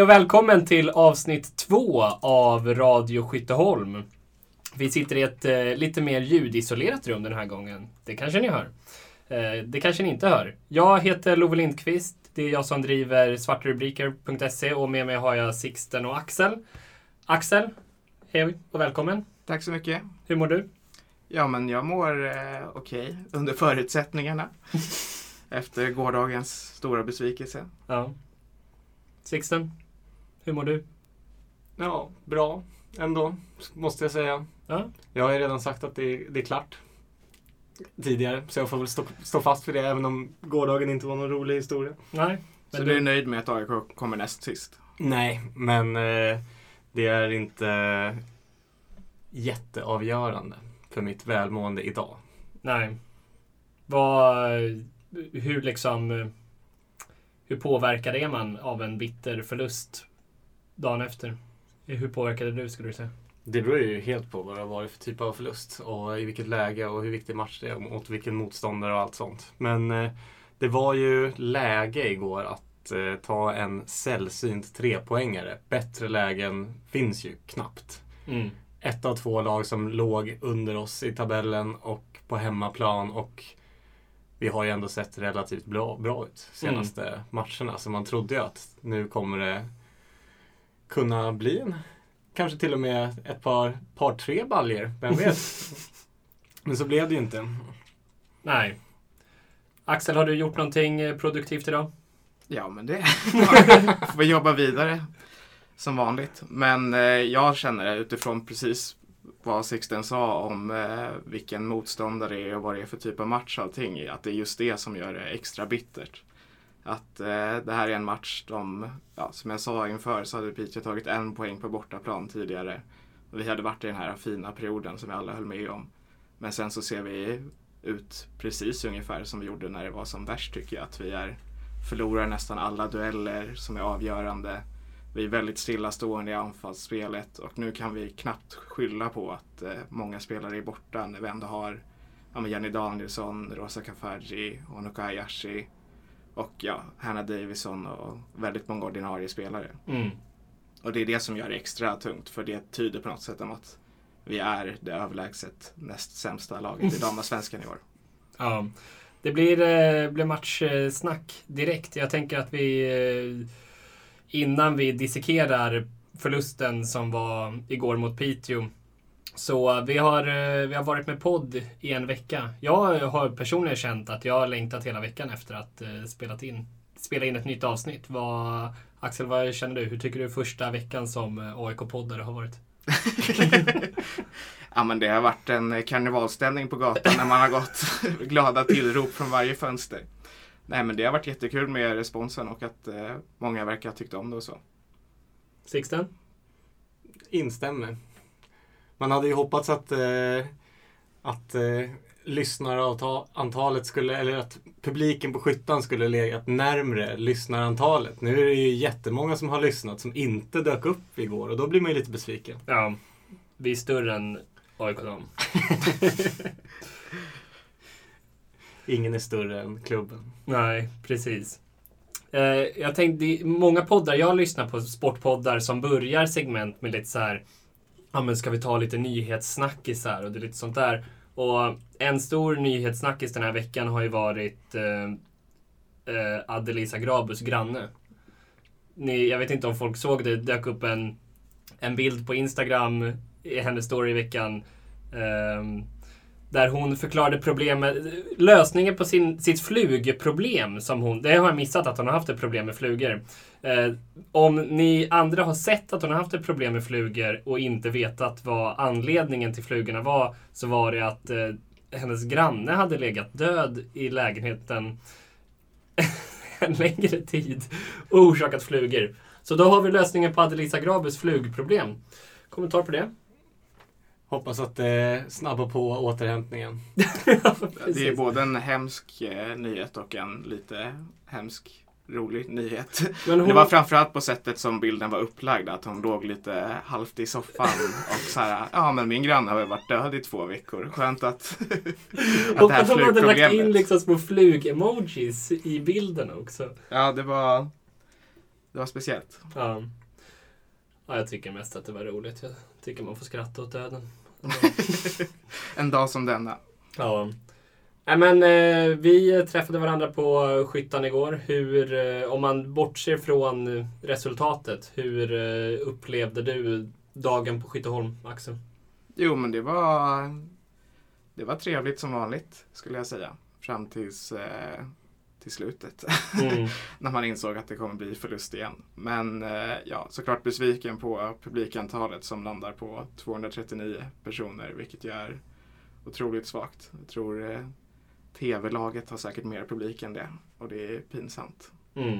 Hej och välkommen till avsnitt två av Radio Skytteholm. Vi sitter i ett eh, lite mer ljudisolerat rum den här gången. Det kanske ni hör. Eh, det kanske ni inte hör. Jag heter Love Lindqvist. Det är jag som driver svartrubriker.se och med mig har jag Sixten och Axel. Axel, hej och välkommen. Tack så mycket. Hur mår du? Ja, men jag mår eh, okej under förutsättningarna. Efter gårdagens stora besvikelse. Ja. Sixten, hur mår du? Ja, bra ändå, måste jag säga. Ja. Jag har ju redan sagt att det är, det är klart tidigare, så jag får väl stå, stå fast för det även om gårdagen inte var någon rolig historia. Nej. Så du är nöjd med att AIK kommer näst sist? Nej, men eh, det är inte jätteavgörande för mitt välmående idag. nej. Vad, hur liksom, hur påverkad är man av en bitter förlust dagen efter? Hur påverkade du skulle du säga? Det beror ju helt på vad det har varit för typ av förlust och i vilket läge och hur viktig match det är mot vilken motståndare och allt sånt. Men eh, det var ju läge igår att eh, ta en sällsynt trepoängare. Bättre lägen finns ju knappt. Mm. Ett av två lag som låg under oss i tabellen och på hemmaplan och vi har ju ändå sett relativt bra, bra ut senaste matcherna. Så man trodde ju att nu kommer det kunna bli en Kanske till och med ett par, par tre baljer, vem vet? Men så blev det ju inte. Nej. Axel, har du gjort någonting eh, produktivt idag? Ja, men det får vi jobba vidare som vanligt. Men eh, jag känner det utifrån precis vad Sixten sa om eh, vilken motståndare det är och vad det är för typ av match och allting. Att det är just det som gör det extra bittert. Att eh, det här är en match de, ja, som jag sa inför så hade Piteå tagit en poäng på bortaplan tidigare. Och vi hade varit i den här fina perioden som vi alla höll med om. Men sen så ser vi ut precis ungefär som vi gjorde när det var som värst tycker jag. Att vi är förlorar nästan alla dueller som är avgörande. Vi är väldigt stillastående i anfallsspelet och nu kan vi knappt skylla på att eh, många spelare är borta när vi ändå har ja, men Jenny Danielsson, Rosa Kafaji, Onoka Ayashi och ja, Hanna Davison och väldigt många ordinarie spelare. Mm. Och det är det som gör det extra tungt för det tyder på något sätt om att vi är det överlägset näst sämsta laget i damallsvenskan i år. Ja. Det blir, eh, blir matchsnack direkt. Jag tänker att vi eh, innan vi dissekerar förlusten som var igår mot Piteå. Så vi har, eh, vi har varit med podd i en vecka. Jag har personligen känt att jag har längtat hela veckan efter att eh, spelat in, spela in ett nytt avsnitt. Vad, Axel, vad känner du? Hur tycker du första veckan som eh, AIK-poddare har varit? Ja men det har varit en karnevalställning på gatan när man har gått glada tillrop från varje fönster. Nej men det har varit jättekul med responsen och att eh, många verkar ha tyckt om det och så. Sixten? Instämmer. Man hade ju hoppats att, eh, att eh, lyssnarantalet skulle, eller att publiken på Skyttan skulle legat närmre lyssnarantalet. Nu är det ju jättemånga som har lyssnat som inte dök upp igår och då blir man ju lite besviken. Ja, vi är större än AIK dam. Ingen är större än klubben. Nej, precis. Eh, jag tänkte, många poddar, jag lyssnar på sportpoddar som börjar segment med lite så här, ja men ska vi ta lite nyhetssnackisar och det är lite sånt där. Och en stor nyhetssnackis den här veckan har ju varit eh, eh, Adelisa Grabus granne. Ni, jag vet inte om folk såg det, det dök upp en, en bild på Instagram i hennes story i veckan. Eh, där hon förklarade problemet, lösningen på sin, sitt flugproblem som hon, det har jag missat att hon har haft ett problem med flugor. Eh, om ni andra har sett att hon har haft ett problem med flugor och inte vetat vad anledningen till flugorna var, så var det att eh, hennes granne hade legat död i lägenheten en längre tid och orsakat flugor. Så då har vi lösningen på Adelisa Grabes flugproblem. Kommentar på det? Hoppas att det snabbar på återhämtningen. Det är både en hemsk eh, nyhet och en lite hemsk rolig nyhet. Men Det hon, var framförallt på sättet som bilden var upplagd, att hon låg lite halvt i soffan och så här, ja men min granne har väl varit död i två veckor. Skönt att, att och det här att hon hade lagt in liksom små flug-emojis i bilden också. Ja, det var det var speciellt. Ja. ja, jag tycker mest att det var roligt. Jag tycker man får skratta åt döden. en dag som denna. Ja. Nej, men, eh, vi träffade varandra på Skyttan igår. Hur, eh, om man bortser från resultatet, hur eh, upplevde du dagen på Skytteholm, Axel? Jo, men det var, det var trevligt som vanligt, skulle jag säga. Fram tills eh, till slutet. Mm. När man insåg att det kommer bli förlust igen. Men eh, ja, såklart besviken på publikantalet som landar på 239 personer, vilket ju är otroligt svagt. Jag tror eh, TV-laget har säkert mer publik än det och det är pinsamt. Mm.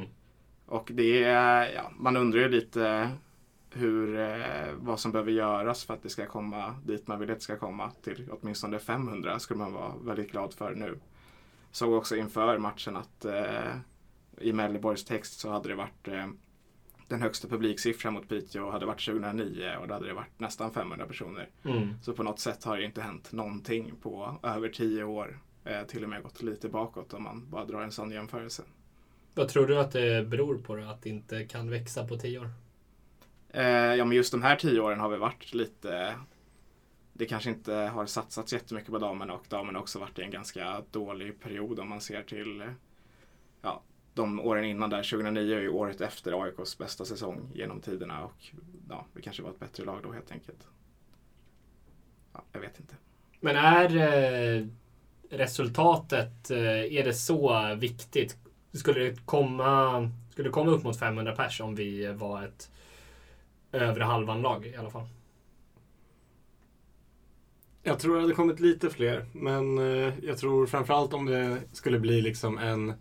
Och det är, ja, man undrar ju lite hur, eh, vad som behöver göras för att det ska komma dit man vill att det ska komma. Till åtminstone 500 skulle man vara väldigt glad för nu. Såg också inför matchen att eh, i Melleborgs text så hade det varit eh, den högsta publiksiffran mot Piteå hade varit 2009 och då hade det varit nästan 500 personer. Mm. Så på något sätt har det inte hänt någonting på över 10 år. Eh, till och med gått lite bakåt om man bara drar en sån jämförelse. Vad tror du att det beror på då, att det inte kan växa på 10 år? Eh, ja men just de här 10 åren har vi varit lite det kanske inte har satsats jättemycket på damerna och damerna har också varit i en ganska dålig period om man ser till ja, de åren innan där. 2009 är ju året efter AIKs bästa säsong genom tiderna och ja, vi kanske var ett bättre lag då helt enkelt. Ja, jag vet inte. Men är eh, resultatet, eh, är det så viktigt? Skulle det komma, skulle det komma upp mot 500 pers om vi var ett övre halvan-lag i alla fall? Jag tror det hade kommit lite fler, men eh, jag tror framförallt om det skulle bli liksom en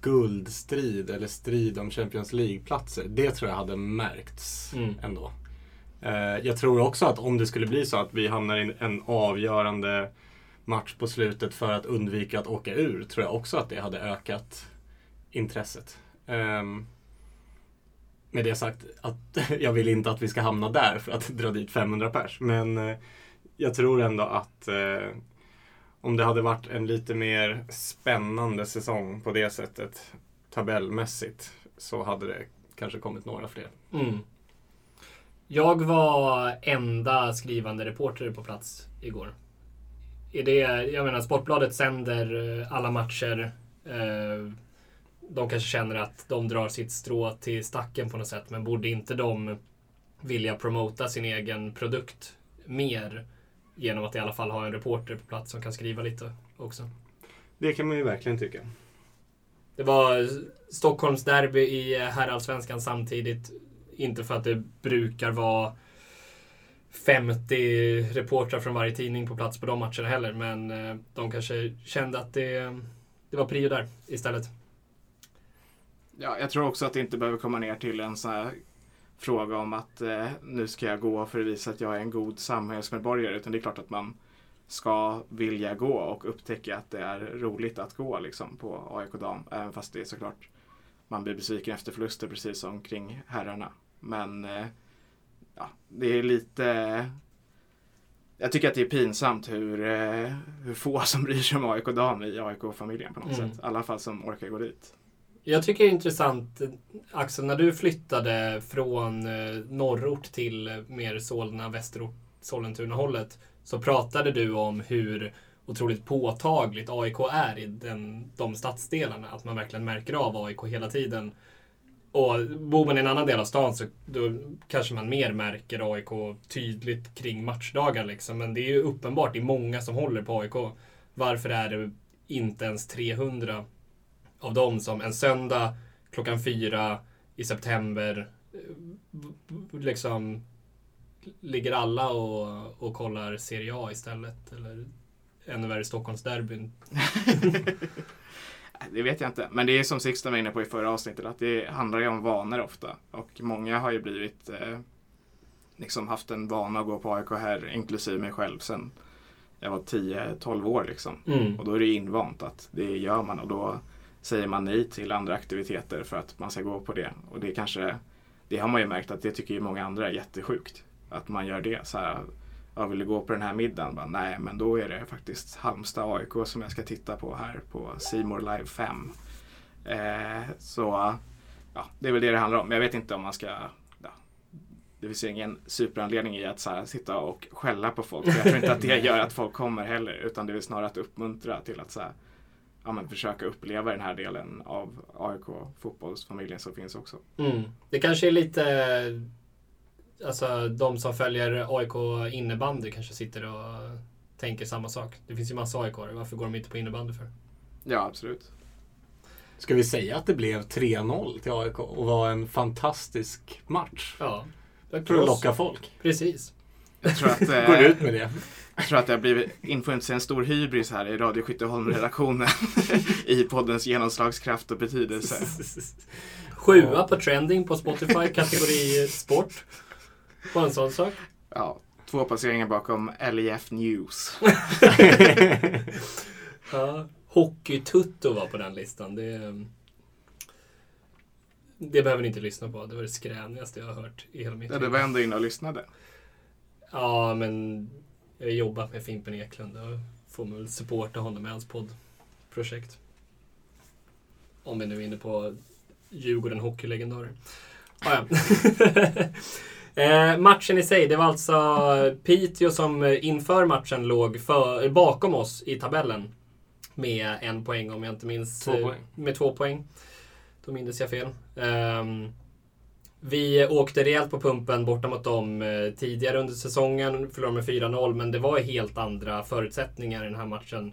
guldstrid eller strid om Champions League-platser. Det tror jag hade märkts mm. ändå. Eh, jag tror också att om det skulle bli så att vi hamnar i en avgörande match på slutet för att undvika att åka ur, tror jag också att det hade ökat intresset. Um, med det sagt, att jag vill inte att vi ska hamna där för att dra dit 500 pers. Men uh, jag tror ändå att eh, om det hade varit en lite mer spännande säsong på det sättet tabellmässigt så hade det kanske kommit några fler. Mm. Jag var enda skrivande reporter på plats igår. Är det, jag menar, Sportbladet sänder eh, alla matcher. Eh, de kanske känner att de drar sitt strå till stacken på något sätt, men borde inte de vilja promota sin egen produkt mer genom att i alla fall ha en reporter på plats som kan skriva lite också? Det kan man ju verkligen tycka. Det var Stockholms derby i herrallsvenskan samtidigt. Inte för att det brukar vara 50 reportrar från varje tidning på plats på de matcherna heller. Men eh, de kanske kände att det, det var prio där istället. Ja, jag tror också att det inte behöver komma ner till en sån här fråga om att eh, nu ska jag gå för att visa att jag är en god samhällsmedborgare. Utan det är klart att man ska vilja gå och upptäcka att det är roligt att gå liksom, på AIK dam. Även fast det är såklart man blir besviken efter förluster precis som kring herrarna. Men eh, ja, det är lite... Jag tycker att det är pinsamt hur, eh, hur få som bryr sig om AIK dam i AIK-familjen på något mm. sätt. I alla fall som orkar gå dit. Jag tycker det är intressant, Axel, när du flyttade från eh, norrort till eh, mer Solna, västerort, Sollentuna-hållet så pratade du om hur otroligt påtagligt AIK är i den, de stadsdelarna. Att man verkligen märker av AIK hela tiden. Och bor man i en annan del av stan så då kanske man mer märker AIK tydligt kring matchdagar. Liksom. Men det är ju uppenbart, det är många som håller på AIK. Varför är det inte ens 300 av dem som en söndag klockan fyra i september eh, liksom ligger alla och, och kollar Serie A istället? Eller ännu värre Stockholmsderbyn? Det vet jag inte. Men det är som Sixten var inne på i förra avsnittet att det handlar ju om vanor ofta. Och många har ju blivit eh, liksom haft en vana att gå på AIK här, inklusive mig själv, sen jag var 10-12 år liksom. Mm. Och då är det invant att det gör man och då säger man nej till andra aktiviteter för att man ska gå på det. Och det kanske, det har man ju märkt att det tycker ju många andra är jättesjukt. Att man gör det. Så här, jag vill gå på den här middagen? Bara, Nej, men då är det faktiskt Halmstad AIK som jag ska titta på här på Simor Live 5. Eh, så ja, det är väl det det handlar om. Jag vet inte om man ska ja, det finns ju ingen superanledning i att så här, sitta och skälla på folk. Jag tror inte att det gör att folk kommer heller. Utan det är snarare att uppmuntra till att så här, ja, men försöka uppleva den här delen av AIK fotbollsfamiljen som finns också. Mm. Det kanske är lite... Alltså de som följer AIK innebandy kanske sitter och tänker samma sak. Det finns ju massa aik Varför går de inte på innebandy för? Ja, absolut. Ska vi säga att det blev 3-0 till AIK och var en fantastisk match? Ja. För att locka folk. Precis. Jag tror att, eh, Går ut med det. Jag tror att det har blivit influerat en stor hybris här i Radio Skytteholm-redaktionen i poddens genomslagskraft och betydelse. Sjua på trending på Spotify, kategori sport. Bara en sån sak. Ja, två placeringar bakom LEF News. ja, Hockeytutto var på den listan. Det, det behöver ni inte lyssna på. Det var det skränigaste jag har hört i hela mitt liv. Ja, du var ändå inne och lyssnade. Ja, men jobbat med Fimpen Eklund och får väl supporta honom med hans poddprojekt. Om vi nu är inne på Djurgården hockeylegendarer. Ah, ja. eh, matchen i sig, det var alltså Piteå som inför matchen låg för, bakom oss i tabellen. Med en poäng om jag inte minns. Två poäng. Med två poäng. Då minns jag fel. Um, vi åkte rejält på pumpen borta mot dem eh, tidigare under säsongen. Förlorade med 4-0, men det var helt andra förutsättningar i den här matchen.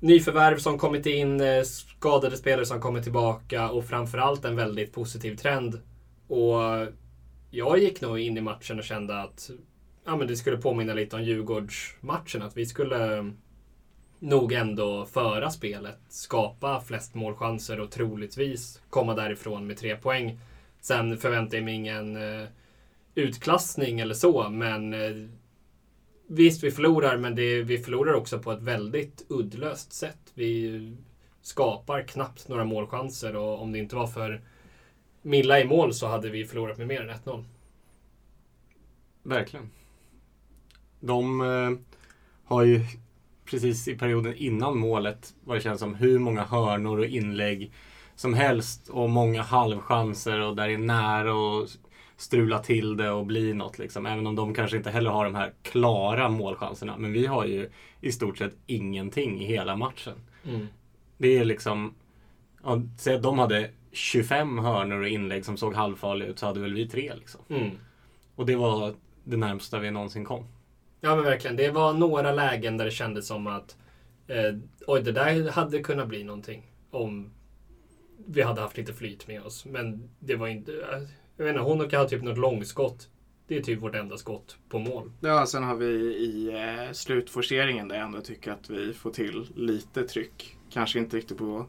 Nyförvärv som kommit in, eh, skadade spelare som kommit tillbaka och framförallt en väldigt positiv trend. Och jag gick nog in i matchen och kände att ja, men det skulle påminna lite om Djurgårdsmatchen. Att vi skulle eh, nog ändå föra spelet, skapa flest målchanser och troligtvis komma därifrån med tre poäng. Sen förväntar jag mig ingen eh, utklassning eller så, men eh, visst, vi förlorar, men det, vi förlorar också på ett väldigt uddlöst sätt. Vi skapar knappt några målchanser och om det inte var för Milla i mål så hade vi förlorat med mer än 1-0. Verkligen. De eh, har ju precis i perioden innan målet, vad det känns som, hur många hörnor och inlägg som helst och många halvchanser och där det är nära och strula till det och bli något. Liksom. Även om de kanske inte heller har de här klara målchanserna. Men vi har ju i stort sett ingenting i hela matchen. Mm. Det är liksom... Ja, säg att de hade 25 hörnor och inlägg som såg halvfarliga ut så hade väl vi tre. Liksom. Mm. Och det var det närmsta vi någonsin kom. Ja men verkligen. Det var några lägen där det kändes som att eh, oj, det där hade kunnat bli någonting. Om vi hade haft lite flyt med oss. Men det var inte... Jag vet inte, Honoka har typ något långskott. Det är typ vårt enda skott på mål. Ja, sen har vi i eh, slutforceringen där jag ändå tycker att vi får till lite tryck. Kanske inte riktigt på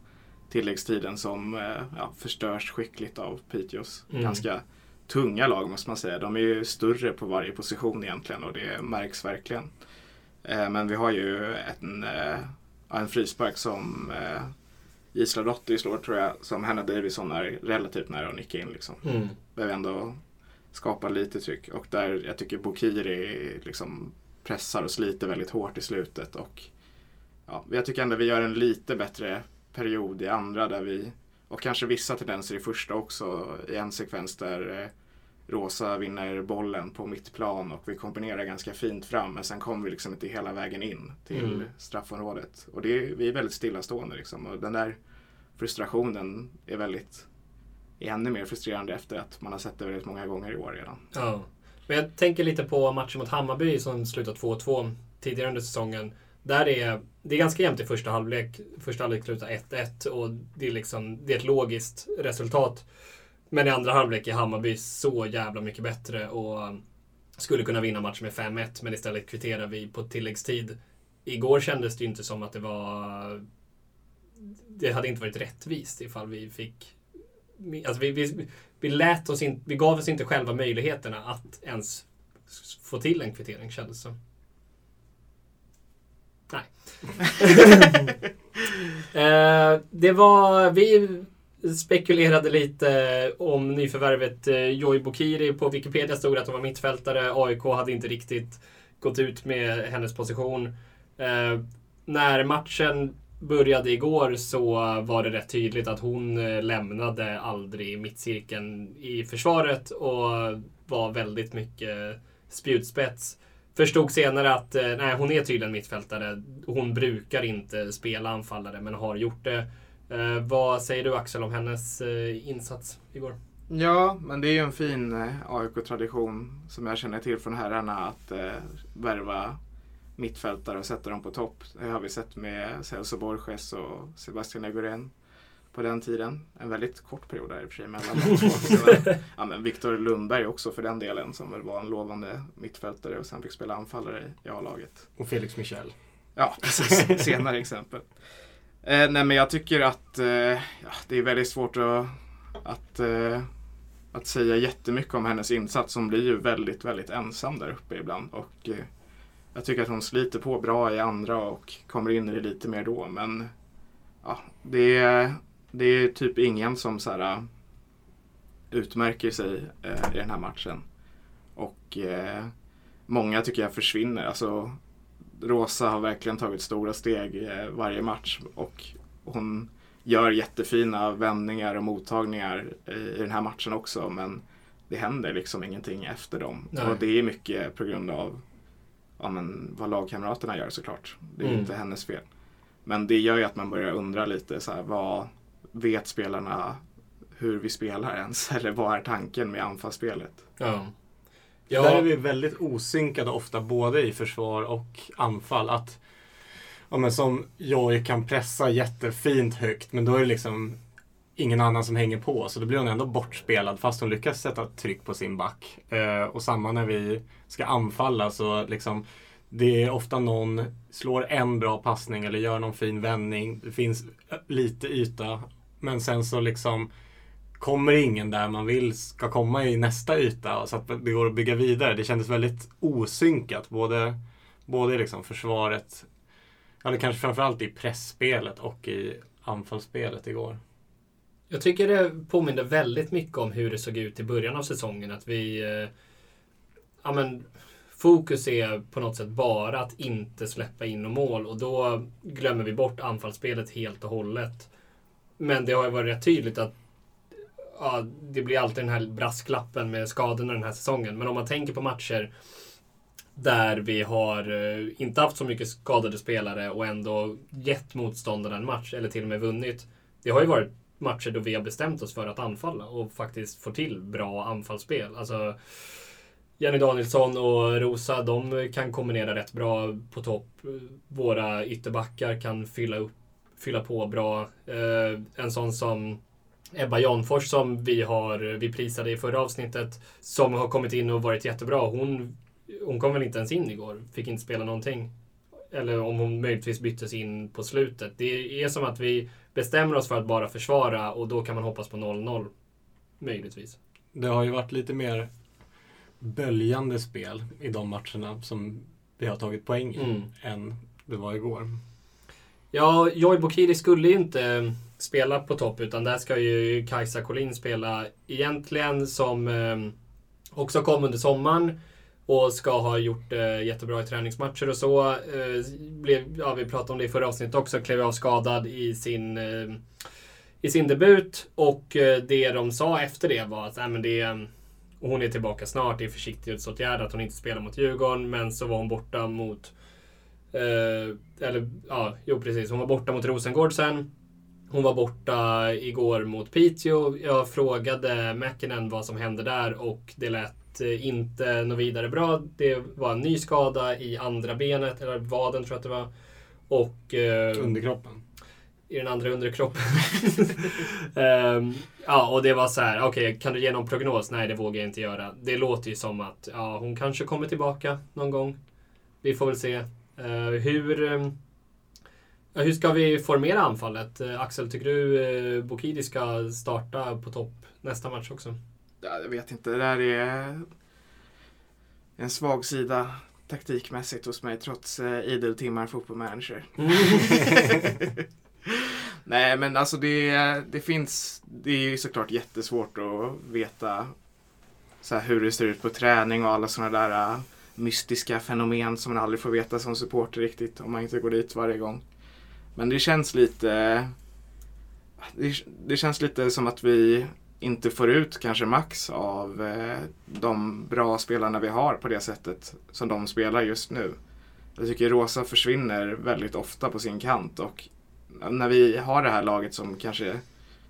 tilläggstiden som eh, ja, förstörs skickligt av Piteås mm. ganska tunga lag måste man säga. De är ju större på varje position egentligen och det märks verkligen. Eh, men vi har ju en, eh, en frispark som Gisla Dotti slår tror jag, som Hanna Davison är relativt nära att nicka in. Liksom. Mm. Behöver ändå skapa lite tryck. Och där jag tycker Bokiri liksom pressar och sliter väldigt hårt i slutet. Och ja, Jag tycker ändå vi gör en lite bättre period i andra där vi och kanske vissa tendenser i första också i en sekvens där eh, Rosa vinner bollen på mittplan och vi kombinerar ganska fint fram men sen kommer vi liksom inte hela vägen in till mm. straffområdet. Och det är, vi är väldigt stillastående liksom. Och den där frustrationen är väldigt är ännu mer frustrerande efter att man har sett det väldigt många gånger i år redan. Ja. Men jag tänker lite på matchen mot Hammarby som slutade 2-2 tidigare under säsongen. Där är det är ganska jämnt i första halvlek. Första halvlek slutar 1-1 och det är, liksom, det är ett logiskt resultat. Men i andra halvlek är Hammarby så jävla mycket bättre och skulle kunna vinna matchen med 5-1 men istället kvitterar vi på tilläggstid. Igår kändes det ju inte som att det var... Det hade inte varit rättvist ifall vi fick... Alltså vi, vi, vi, lät oss in, vi gav oss inte själva möjligheterna att ens få till en kvittering kändes som. Nej. eh, det var... Vi spekulerade lite om nyförvärvet eh, Joy Bokiri. På Wikipedia stod det att hon var mittfältare. AIK hade inte riktigt gått ut med hennes position. Eh, när matchen började igår så var det rätt tydligt att hon eh, lämnade aldrig mittcirkeln i försvaret och var väldigt mycket spjutspets. Förstod senare att eh, nej, hon är tydligen mittfältare. Hon brukar inte spela anfallare men har gjort det. Eh, vad säger du Axel om hennes eh, insats igår? Ja, men det är ju en fin eh, AIK-tradition som jag känner till från herrarna att eh, värva mittfältare och sätta dem på topp. Det har vi sett med Celso Borges och Sebastian Eguren på den tiden. En väldigt kort period där i och för sig mellan ja, men Viktor Lundberg också för den delen som väl var en lovande mittfältare och sen fick spela anfallare i A-laget. Och Felix Michel. Ja, precis. Senare exempel. Eh, nej, men jag tycker att eh, ja, det är väldigt svårt att, att, eh, att säga jättemycket om hennes insats. Hon blir ju väldigt, väldigt ensam där uppe ibland. Och, eh, jag tycker att hon sliter på bra i andra och kommer in i det lite mer då. Men ja, det, är, det är typ ingen som så här, utmärker sig eh, i den här matchen. Och eh, många tycker jag försvinner. Alltså, Rosa har verkligen tagit stora steg eh, varje match och hon gör jättefina vändningar och mottagningar i, i den här matchen också men det händer liksom ingenting efter dem. Nej. Och det är mycket på grund av ja, men, vad lagkamraterna gör såklart. Det är Mm. inte hennes fel. Men det gör ju att man börjar undra lite så här, vad vet spelarna hur vi spelar ens? Eller vad är tanken med anfallsspelet? Ja. Där är Ja, vi väldigt osynkade ofta, både i försvar och anfall. Att, ja, men som Joy kan pressa jättefint högt, men då är det liksom ingen annan som hänger på. Så då blir hon ändå bortspelad fast hon lyckas sätta tryck på sin back. Eh, och samma när vi ska anfalla så liksom det är ofta någon slår en bra passning eller gör någon fin vändning. Det finns lite yta. Men sen så liksom kommer ingen där man vill ska komma i nästa yta så att det går att bygga vidare. Det kändes väldigt osynkat både, både i liksom försvaret, eller kanske framförallt i pressspelet och i anfallsspelet igår. Jag tycker det påminner väldigt mycket om hur det såg ut i början av säsongen. Att vi... Eh, ja, men, fokus är på något sätt bara att inte släppa in något mål och då glömmer vi bort anfallsspelet helt och hållet. Men det har ju varit rätt tydligt att ja, det blir alltid den här brasklappen med skadorna den här säsongen. Men om man tänker på matcher där vi har eh, inte haft så mycket skadade spelare och ändå gett motståndarna en match eller till och med vunnit. Det har ju varit matcher då vi har bestämt oss för att anfalla och faktiskt få till bra anfallsspel. Alltså, Jenny Danielsson och Rosa, de kan kombinera rätt bra på topp. Våra ytterbackar kan fylla, upp, fylla på bra. Eh, en sån som Ebba Janfors som vi, har, vi prisade i förra avsnittet, som har kommit in och varit jättebra. Hon, hon kom väl inte ens in igår, fick inte spela någonting. Eller om hon möjligtvis byttes in på slutet. Det är som att vi bestämmer oss för att bara försvara och då kan man hoppas på 0-0. Möjligtvis. Det har ju varit lite mer böljande spel i de matcherna som vi har tagit poäng i Mm. än det var igår. Ja, Joy Bokiri skulle ju inte spela på topp utan där ska ju Kajsa Collin spela egentligen som eh, också kom under sommaren och ska ha gjort eh, jättebra i träningsmatcher och så. Eh, blev, ja, vi pratade om det i förra avsnittet också, klev av skadad i sin, eh, i sin debut och eh, det de sa efter det var att äh, men det, och hon är tillbaka snart, det är försiktighetsåtgärd att hon inte spelar mot Djurgården men så var hon borta mot Eh, eller ja, jo precis. Hon var borta mot Rosengård sen. Hon var borta igår mot Piteå. Jag frågade Mäkinen vad som hände där och det lät eh, inte något vidare bra. Det var en ny skada i andra benet, eller vaden tror jag att det var. Och eh, Underkroppen. i den andra underkroppen. Ehm, ja, och det var så här, okej, kan du ge någon prognos? Nej, det vågar jag inte göra. Det låter ju som att ja, hon kanske kommer tillbaka någon gång. Vi får väl se. Eh, hur, ja, hur ska vi formera anfallet? Eh, Axel, tycker du uh, Bokidi ska starta på topp nästa match också? Jag vet inte, det där är en svag sida taktikmässigt hos mig trots eh, idel timmar fotbollmanager. Nej men alltså det, det finns, det är ju såklart jättesvårt att veta så här, hur det ser ut på träning och alla sådana där uh, mystiska fenomen som man aldrig får veta som supporter riktigt om man inte går dit varje gång. Men det känns lite det, det känns lite som att vi inte får ut kanske max av eh, de bra spelarna vi har på det sättet som de spelar just nu. Jag tycker Rosa försvinner väldigt ofta på sin kant och när vi har det här laget som kanske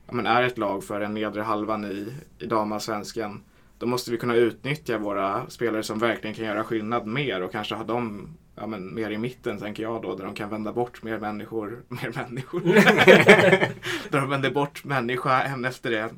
ja, men är ett lag för den nedre halvan i, i damallsvenskan då måste vi kunna utnyttja våra spelare som verkligen kan göra skillnad mer och kanske ha dem ja, men mer i mitten tänker jag då, där de kan vända bort mer människor. Mer människor. där de vänder bort människa en efter det.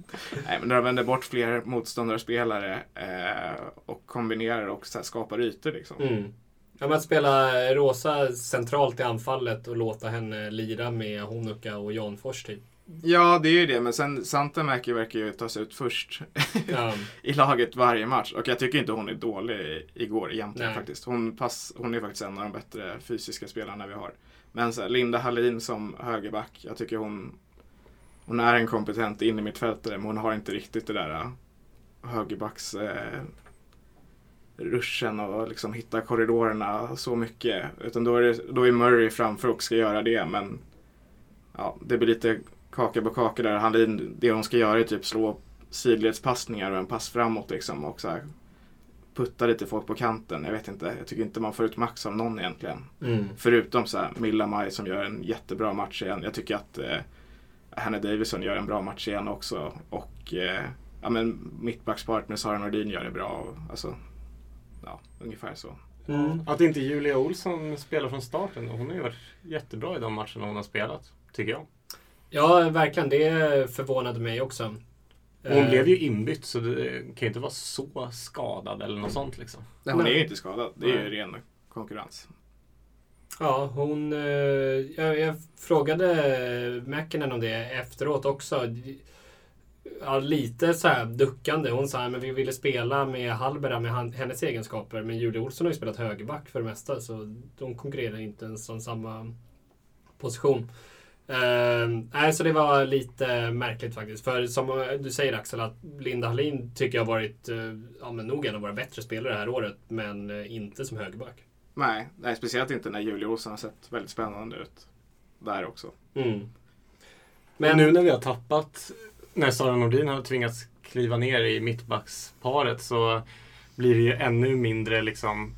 Nej, men där de vänder bort fler motståndarspelare eh, och kombinerar och så här, skapar ytor liksom. Mm. Ja, men att spela Rosa centralt i anfallet och låta henne lira med Honuka och Janfors typ. Ja, det är ju det. Men sen Santamäki verkar ju tas ut först Ja. i laget varje match. Och jag tycker inte hon är dålig igår egentligen Nej. faktiskt. Hon, pass, hon är faktiskt en av de bättre fysiska spelarna vi har. Men så här, Linda Hallin som högerback, jag tycker hon, hon är en kompetent innermittfältare men hon har inte riktigt det där äh, högerbacks äh, ruschen och liksom hitta korridorerna så mycket. Utan då är, det, då är Murray framför och ska göra det men ja, det blir lite kaka på kaka där. Hallin, det hon ska göra är typ slå sidledspassningar och en pass framåt liksom och så här putta lite folk på kanten. Jag vet inte, jag tycker inte man får ut max av någon egentligen. Mm. Förutom så här Milla Maj som gör en jättebra match igen. Jag tycker att eh, Hanna Davison gör en bra match igen också. Och eh, ja, men mittbackspartner Sara Nordin gör det bra. Och, alltså, ja, ungefär så. Mm. Att inte Julia Olsson spelar från starten. Hon har ju varit jättebra i de matcherna hon har spelat. Tycker jag. Ja, verkligen. Det förvånade mig också. Och Hon Eh, blev ju inbytt så det kan ju inte vara så skadad eller något sånt liksom. Nej, hon är ju inte skadad. Det är ju ren konkurrens. Ja, hon... eh, Jag, jag frågade Mäkinen om det efteråt också. Ja, lite så här duckande. Hon sa att vi ville spela med Hallberg med hennes egenskaper. Men Julia Olsson har ju spelat högerback för det mesta. Så de konkurrerar inte ens om samma position. Uh, nej, så det var lite märkligt faktiskt. För som du säger Axel, att Linda Hallin tycker jag har varit eh, ja, men nog en av våra bättre spelare det här året. Men eh, inte som högerback. Nej, nej, speciellt inte när Julia Olsson har sett väldigt spännande ut. Där också. Mm. Men Men nu när vi har tappat, när Sara Nordin har tvingats kliva ner i mittbacksparet så blir det ju ännu mindre liksom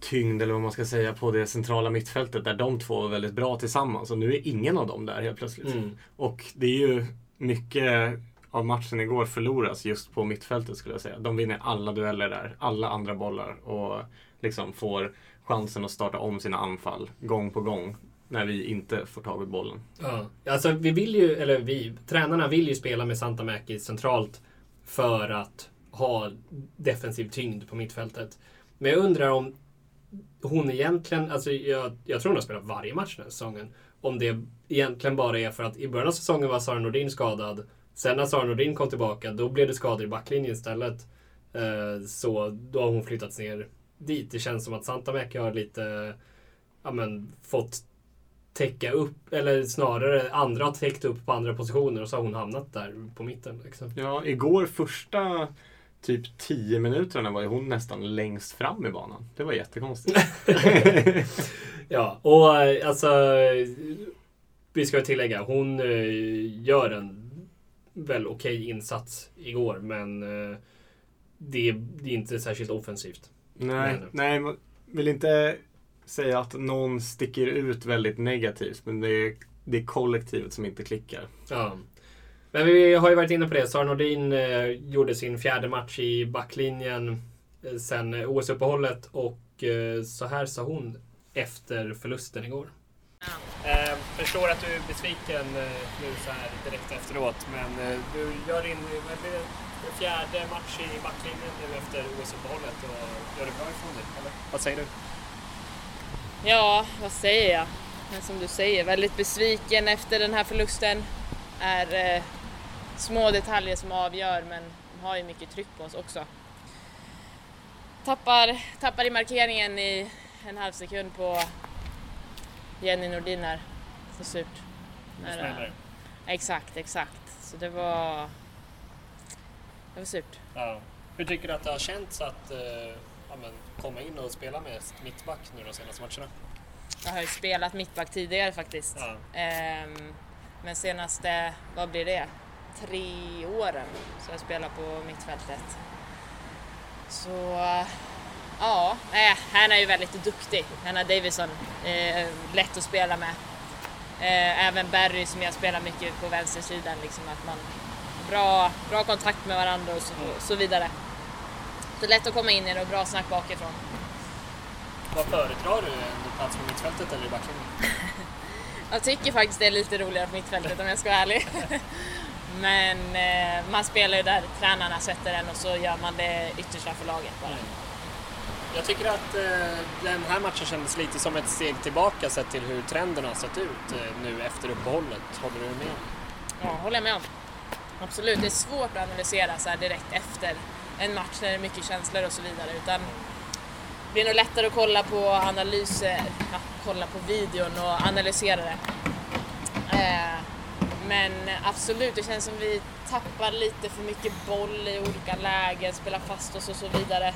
tyngd eller vad man ska säga på det centrala mittfältet där de två var väldigt bra tillsammans och nu är ingen av dem där helt plötsligt. Mm. Och det är ju mycket av matchen igår förloras just på mittfältet skulle jag säga. De vinner alla dueller där, alla andra bollar och liksom får chansen att starta om sina anfall gång på gång när vi inte får tag i bollen. Ja, alltså vi vill ju, eller vi, tränarna vill ju spela med Santamäki centralt för att ha defensiv tyngd på mittfältet. Men jag undrar om hon egentligen, alltså jag, jag tror hon har spelat varje match den här säsongen. Om det egentligen bara är för att i början av säsongen var Sara Nordin skadad. Sen när Sara Nordin kom tillbaka, då blev det skador i backlinjen istället. Eh, så då har hon flyttats ner dit. Det känns som att Santamäki har lite, ja men, fått täcka upp, eller snarare andra har täckt upp på andra positioner och så har hon hamnat där på mitten. Liksom. Ja, igår första typ 10 minuterna var ju hon nästan längst fram i banan. Det var jättekonstigt. Ja, och eh, alltså vi ska tillägga, hon eh, gör en väl okej insats igår men eh, det, det är inte särskilt offensivt. nej, Nej. nej, man vill inte säga att någon sticker ut väldigt negativt, men det är, det är kollektivet som inte klickar. Ja. Men vi har ju varit inne på det. Sara Nordin eh, gjorde sin fjärde match i backlinjen eh, sen eh, OS-uppehållet och eh, så här sa hon efter förlusten igår. Eh, förstår att du är besviken eh, nu så här direkt efteråt, men eh, du gör din fjärde match i backlinjen nu efter OS-uppehållet och gör det bra ifrån dig, eller? Vad säger du? Ja, vad säger jag? Men som du säger, väldigt besviken efter den här förlusten. är eh, små detaljer som avgör, men de har ju mycket tryck på oss också. Tappar, tappar i markeringen i en halv sekund på Jenny Nordin här. Så surt. När, exakt, exakt. Så det var... Det var surt. Ja. Hur tycker du att det har känts att eh, ja, men, komma in och spela med mittback nu de senaste matcherna? Jag har ju spelat mittback tidigare faktiskt. Ja. Ehm, men senaste, vad blir det? Tre åren så jag spelar på mittfältet. Så ja, nej, han är ju väldigt duktig. Hanna Davison, eh, lätt att spela med. Eh, även Barry som jag spelar mycket på vänstersidan, liksom att man bra, bra kontakt med varandra och så, så vidare. Så lätt att komma in i det och bra snack bakifrån. Vad föredrar du? En plats på mittfältet eller i backlinjen? Jag tycker faktiskt det är lite roligare på mittfältet om jag ska vara ärlig. Men eh, man spelar ju där tränarna sätter en och så gör man det yttersta för laget bara. Jag tycker att eh, den här matchen kändes lite som ett steg tillbaka sett till hur trenden har sett ut eh, nu efter uppehållet. Håller du med? Ja, håller jag med om. Absolut, det är svårt att analysera så här direkt efter en match när det är mycket känslor och så vidare. Utan det blir nog lättare att kolla på analyser, ja, kolla på videon och analysera det. Eh, men absolut, det känns som vi tappar lite för mycket boll i olika lägen, spelar fast oss och så vidare.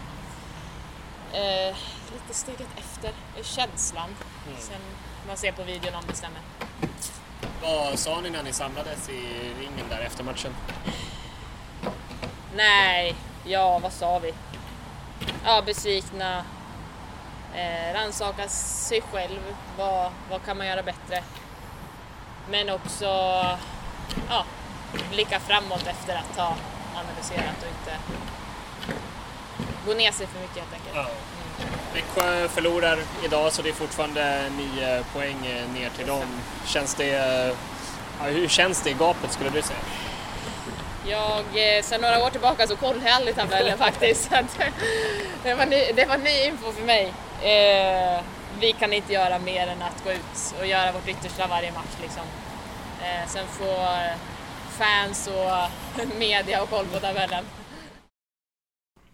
Eh, lite steget efter är känslan. Sen får man se på videon om det stämmer. Vad sa ni när ni samlades i ringen där efter matchen? Nej, ja vad sa vi? Ja, besvikna. Eh, rannsaka sig själv. Vad, vad kan man göra bättre? Men också ja, blicka framåt efter att ha analyserat och inte gå ner sig för mycket helt enkelt. Ja. Växjö förlorar idag så det är fortfarande nio poäng eh, ner till dem. Känns det, eh, ja, hur känns det i gapet skulle du säga? Jag, eh, sedan några år tillbaka så kollar jag aldrig tabellen faktiskt. Det, var ny, det var ny info för mig. Eh, vi kan inte göra mer än att gå ut och göra vårt yttersta varje match. Liksom. Eh, sen får fans och media och koll på tabellen.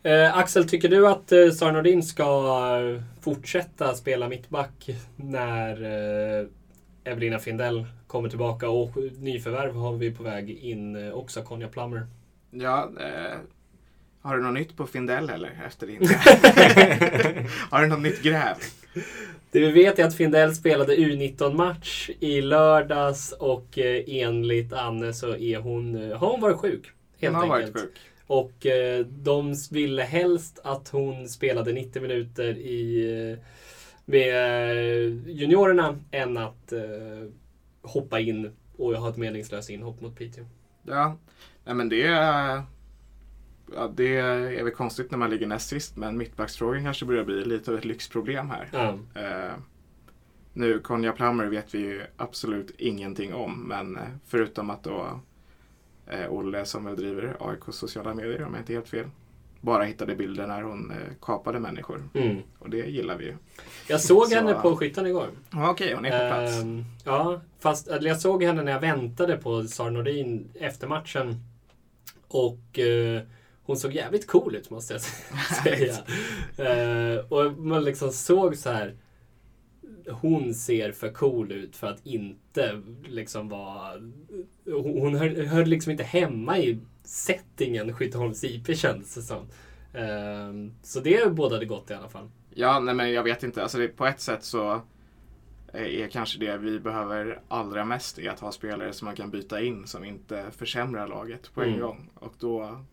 Eh, Axel, tycker du att eh, Sara Nordin ska fortsätta spela mittback när eh, Evelina Findell kommer tillbaka? Och nyförvärv har vi på väg in eh, också, Conja Plummer. Ja, eh, har du något nytt på Findell eller efter din? har du något nytt gräv? Det vi vet är att Findell spelade U19-match i lördags och eh, enligt Anne så är hon, eh, har hon varit sjuk. Helt Hon har enkelt. varit sjuk. Och eh, de ville helst att hon spelade 90 minuter i, med juniorerna än att hoppa in och ha ett meningslöst inhopp mot Piteå. Ja, nej men det är, ja, det är väl konstigt när man ligger näst sist men mittbacksfrågan kanske börjar bli lite av ett lyxproblem här. Ja. Eh, nu, Conja Plummer vet vi ju absolut ingenting om men eh, förutom att då eh, Olle som väl driver AIKs sociala medier om jag inte är helt fel bara hittade bilder när hon eh, kapade människor Mm. och det gillar vi ju. Jag såg Så- henne på skyttan igår. Ja, Okej, hon är på plats. Ehm, ja, fast jag såg henne när jag väntade på Sara Nordin efter matchen. Och eh, hon såg jävligt cool ut måste jag säga. Eh, och man liksom såg så här. Hon ser för cool ut för att inte liksom vara... Hon hör, hör liksom inte hemma i settingen Skytteholms IP kändes det som. Ehm, så det bådade gott i alla fall. Ja, nej men jag vet inte. Alltså det, på ett sätt så eh, är kanske det vi behöver allra mest är att ha spelare som man kan byta in som inte försämrar laget på en Mm. gång. Och då,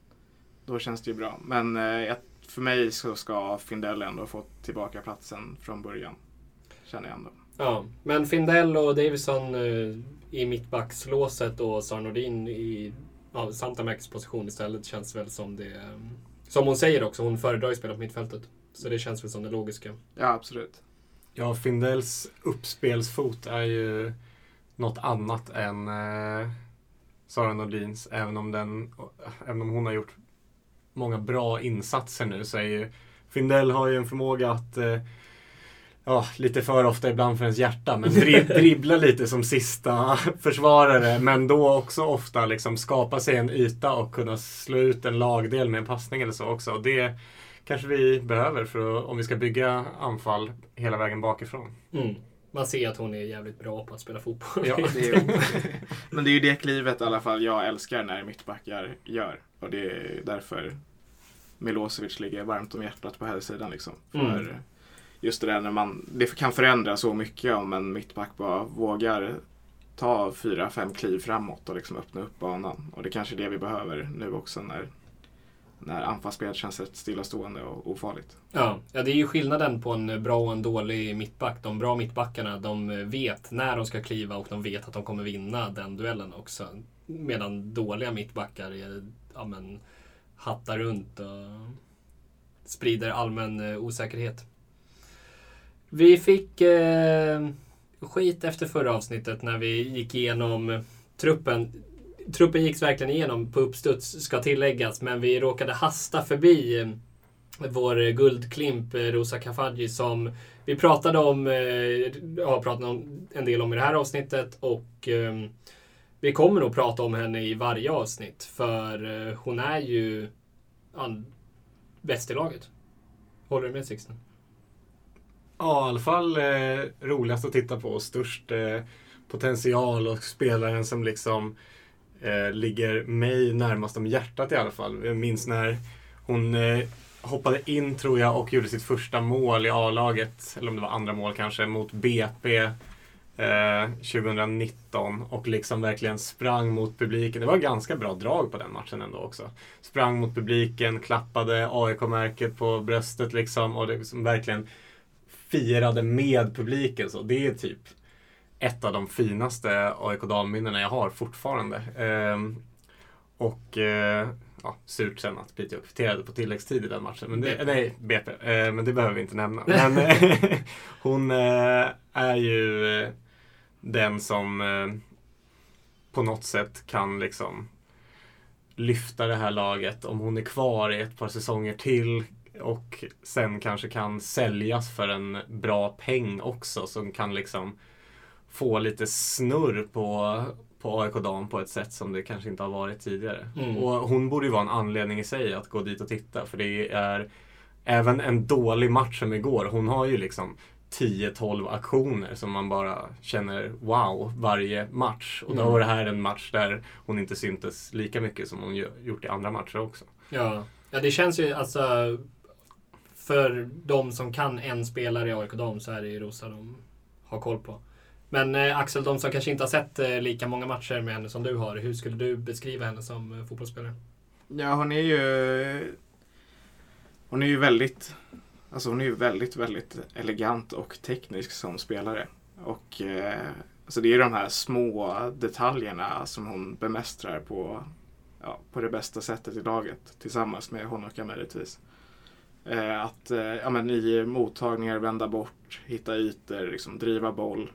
då känns det ju bra. Men eh, för mig så ska Findell ändå få tillbaka platsen från början. Känner jag ändå. Ja, men Findell och Davison eh, i mittbackslåset och Sara Nordin i ja, Santamäkis position istället känns väl som det... eh, Som hon säger också, hon föredrar ju spela på mittfältet. Så det känns väl som det logiska. Ja, absolut. Ja, Findells uppspelsfot är ju något annat än eh, Sara Nordins. Även om, den, även om hon har gjort många bra insatser nu så är ju Findell har ju en förmåga att eh, Ja, lite för ofta ibland för ens hjärta, men dri dribbla lite som sista försvarare. Men då också ofta liksom skapa sig en yta och kunna slå ut en lagdel med en passning eller så också. Och det kanske vi behöver för att, om vi ska bygga anfall hela vägen bakifrån. Mm. Man ser att hon är jävligt bra på att spela fotboll. Ja, Det är, men det är ju det klivet i alla fall jag älskar när mittbackar gör. Och det är därför Milosevic ligger varmt om hjärtat på här sidan liksom. För Mm. just det där när man, det kan förändra så mycket om en mittback bara vågar ta fyra, fem kliv framåt och liksom öppna upp banan. Och det är kanske är det vi behöver nu också när, när anfallsspelet känns rätt stillastående och ofarligt. Ja, ja, det är ju skillnaden på en bra och en dålig mittback. De bra mittbackarna, de vet när de ska kliva och de vet att de kommer vinna den duellen också. Medan dåliga mittbackar är, ja, men, hattar runt och sprider allmän eh, osäkerhet. Vi fick eh, skit efter förra avsnittet när vi gick igenom truppen. Truppen gick verkligen igenom på uppstuds, ska tilläggas, men vi råkade hasta förbi eh, vår guldklimp eh, Rosa Kafaji som vi pratade om, eh, har pratat om en del om i det här avsnittet och eh, vi kommer nog prata om henne i varje avsnitt för eh, hon är ju bäst i laget. Håller du med Sixten? Ja, i alla fall eh, roligast att titta på. Störst eh, potential och spelaren som liksom eh, ligger mig närmast om hjärtat i alla fall. Jag minns när hon eh, hoppade in tror jag och gjorde sitt första mål i A-laget, eller om det var andra mål kanske, mot BP eh, 2019 och liksom verkligen sprang mot publiken. Det var ganska bra drag på den matchen ändå också. Sprang mot publiken, klappade AIK-märket på bröstet liksom och liksom verkligen firade med publiken. Så det är typ ett av de finaste AIK damminnena jag har fortfarande. Ehm, och eh, ja, surt sen att Piteå kvitterade på tilläggstid i den matchen. Men det, nej, BP. Eh, men det behöver vi inte nämna. Men eh, hon eh, är ju eh, den som eh, på något sätt kan liksom lyfta det här laget om hon är kvar i ett par säsonger till och sen kanske kan säljas för en bra peng också som kan liksom få lite snurr på, på AIK dam på ett sätt som det kanske inte har varit tidigare. Mm. Och hon borde ju vara en anledning i sig att gå dit och titta för det är även en dålig match som igår. Hon har ju liksom 10-12 aktioner som man bara känner wow varje match. Och då Mm. var det här en match där hon inte syntes lika mycket som hon gjort i andra matcher också. Ja. ja, det känns ju alltså för de som kan en spelare i AIK dam så är det ju Rosa de har koll på. Men eh, Axel, de som kanske inte har sett eh, lika många matcher med henne som du har, hur skulle du beskriva henne som eh, fotbollsspelare? Ja, hon är ju... Hon är ju väldigt... Alltså hon är ju väldigt, väldigt elegant och teknisk som spelare. Och eh, alltså det är de här små detaljerna som hon bemästrar på, ja, på det bästa sättet i laget. Tillsammans med Honoka möjligtvis. Eh, att eh, ja, men i mottagningar vända bort, hitta ytor, liksom, driva boll.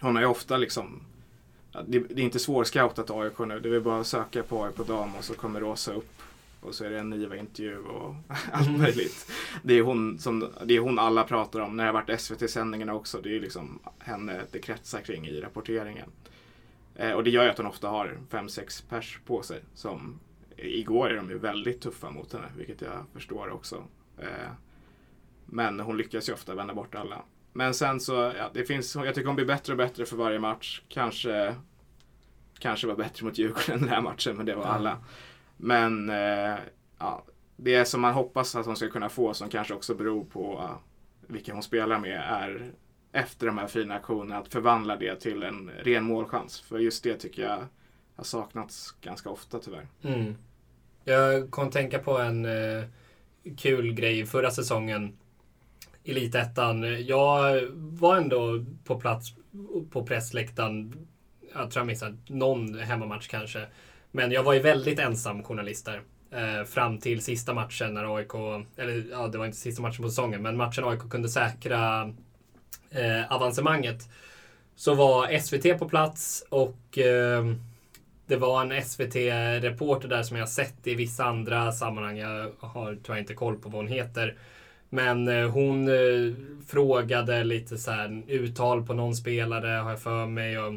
Hon har ju ofta liksom Ja, det, det är inte svårscoutat AIK nu. Det är bara att söka på AIK dam och så kommer Rosa upp. Och så är det en Niva-intervju och allt Mm. möjligt. Det är, hon som, det är hon alla pratar om. När det har varit SVT-sändningarna också. Det är liksom henne det kretsar kring i rapporteringen. Eh, och det gör ju att hon ofta har 5-6 pers på sig. Som, igår är de ju väldigt tuffa mot henne, vilket jag förstår också. Eh, men hon lyckas ju ofta vända bort alla. Men sen så, ja, det finns, jag tycker hon blir bättre och bättre för varje match. Kanske, kanske var bättre mot Djurgården den här matchen, men det var alla. Men eh, ja, det som man hoppas att hon ska kunna få, som kanske också beror på uh, vilka hon spelar med, är efter de här fina aktionerna att förvandla det till en ren målchans. För just det tycker jag har saknats ganska ofta tyvärr. Mm. Jag kom att tänka på en eh, kul grej förra säsongen. Elitettan. Jag var ändå på plats på pressläktaren. Jag tror jag missade någon hemmamatch kanske. Men jag var ju väldigt ensam journalist där. Eh, fram till sista matchen när AIK, eller ja, det var inte sista matchen på säsongen, men matchen AIK kunde säkra eh, avancemanget. Så var SVT på plats och eh, det var en SVT-reporter där som jag sett i vissa andra sammanhang. Jag har tyvärr inte koll på vad hon heter. Men eh, hon eh, frågade lite så här uttal på någon spelare har jag för mig. Och,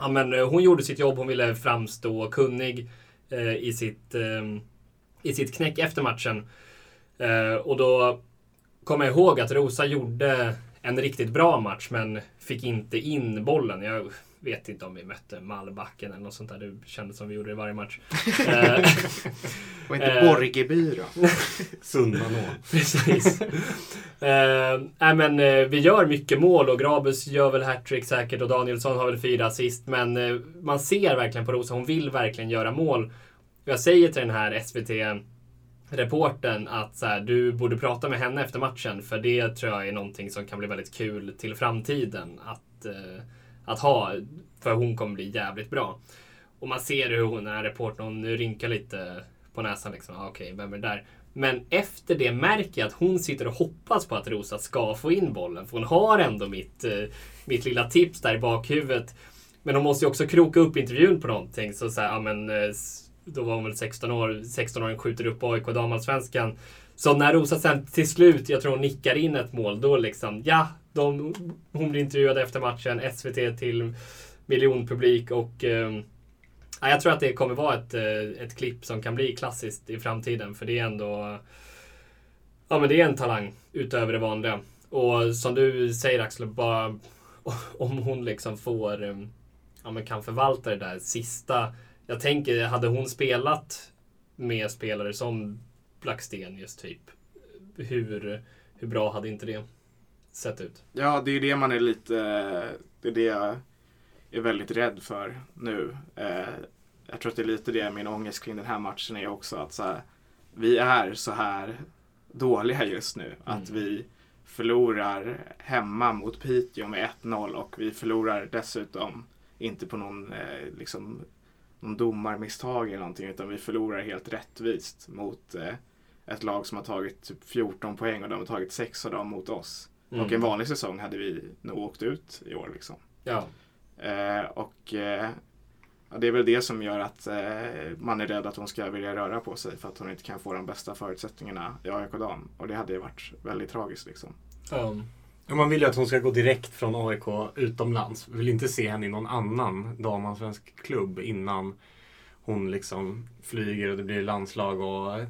ja, men, eh, hon gjorde sitt jobb. Hon ville framstå kunnig eh, i, sitt, eh, i sitt knäck efter matchen. Eh, och då kommer jag ihåg att Rosa gjorde en riktigt bra match men fick inte in bollen. Jag vet inte om vi mötte Malbacken eller något sånt där. Det kändes som vi gjorde det varje match. Och inte Eh. Borgeby då? Sunnanå. Precis. nej, men, eh, vi gör mycket mål och Grabus gör väl hattrick säkert och Danielsson har väl fyra assist. Men man ser verkligen på Rosa, hon vill verkligen göra mål. Jag säger till den här SVT-reporten att så här, du borde prata med henne efter matchen. För det tror jag är någonting som kan bli väldigt kul till framtiden att, eh, att ha. För hon kommer bli jävligt bra. Och man ser hur hon, den här reportern, hon rynkar lite på näsan. Liksom. Ah, Okej, vem är det där? Men efter det märker jag att hon sitter och hoppas på att Rosa ska få in bollen. För hon har ändå mitt, eh, mitt lilla tips där i bakhuvudet. Men hon måste ju också kroka upp intervjun på någonting. Så, så här, ja, men, eh, då var hon väl 16 år. 16-åringen skjuter upp AIK damallsvenskan. Så när Rosa sen till slut, jag tror hon nickar in ett mål, då liksom, ja, de, hon blir intervjuad efter matchen, SVT till miljonpublik och eh, jag tror att det kommer vara ett, eh, ett klipp som kan bli klassiskt i framtiden. För det är ändå, ja men det är en talang utöver det vanliga. Och som du säger Axel, bara om hon liksom får, ehm, ja men kan förvalta det där sista. Jag tänker, hade hon spelat med spelare som Blackstenius typ, hur, hur bra hade inte det sett ut? Ja, det är det man är lite... Det är det jag är väldigt rädd för nu. Eh, jag tror att det är lite det min ångest kring den här matchen är också. Att så här, vi är så här dåliga just nu. Att vi förlorar hemma mot Piteå med 1-0 och vi förlorar dessutom inte på någon, eh, liksom, någon domarmisstag eller någonting utan vi förlorar helt rättvist mot eh, ett lag som har tagit typ 14 poäng och de har tagit 6 av dem mot oss. Och en vanlig säsong hade vi nog åkt ut i år. Liksom. Ja. Eh, och eh, ja, det är väl det som gör att eh, man är rädd att hon ska vilja röra på sig för att hon inte kan få de bästa förutsättningarna i AIK dam. Och det hade ju varit väldigt tragiskt. Liksom. Ja. Ja, Man vill ju att hon ska gå direkt från AIK utomlands. Vill inte se henne i någon annan damallsvensk klubb innan hon liksom flyger och det blir landslag och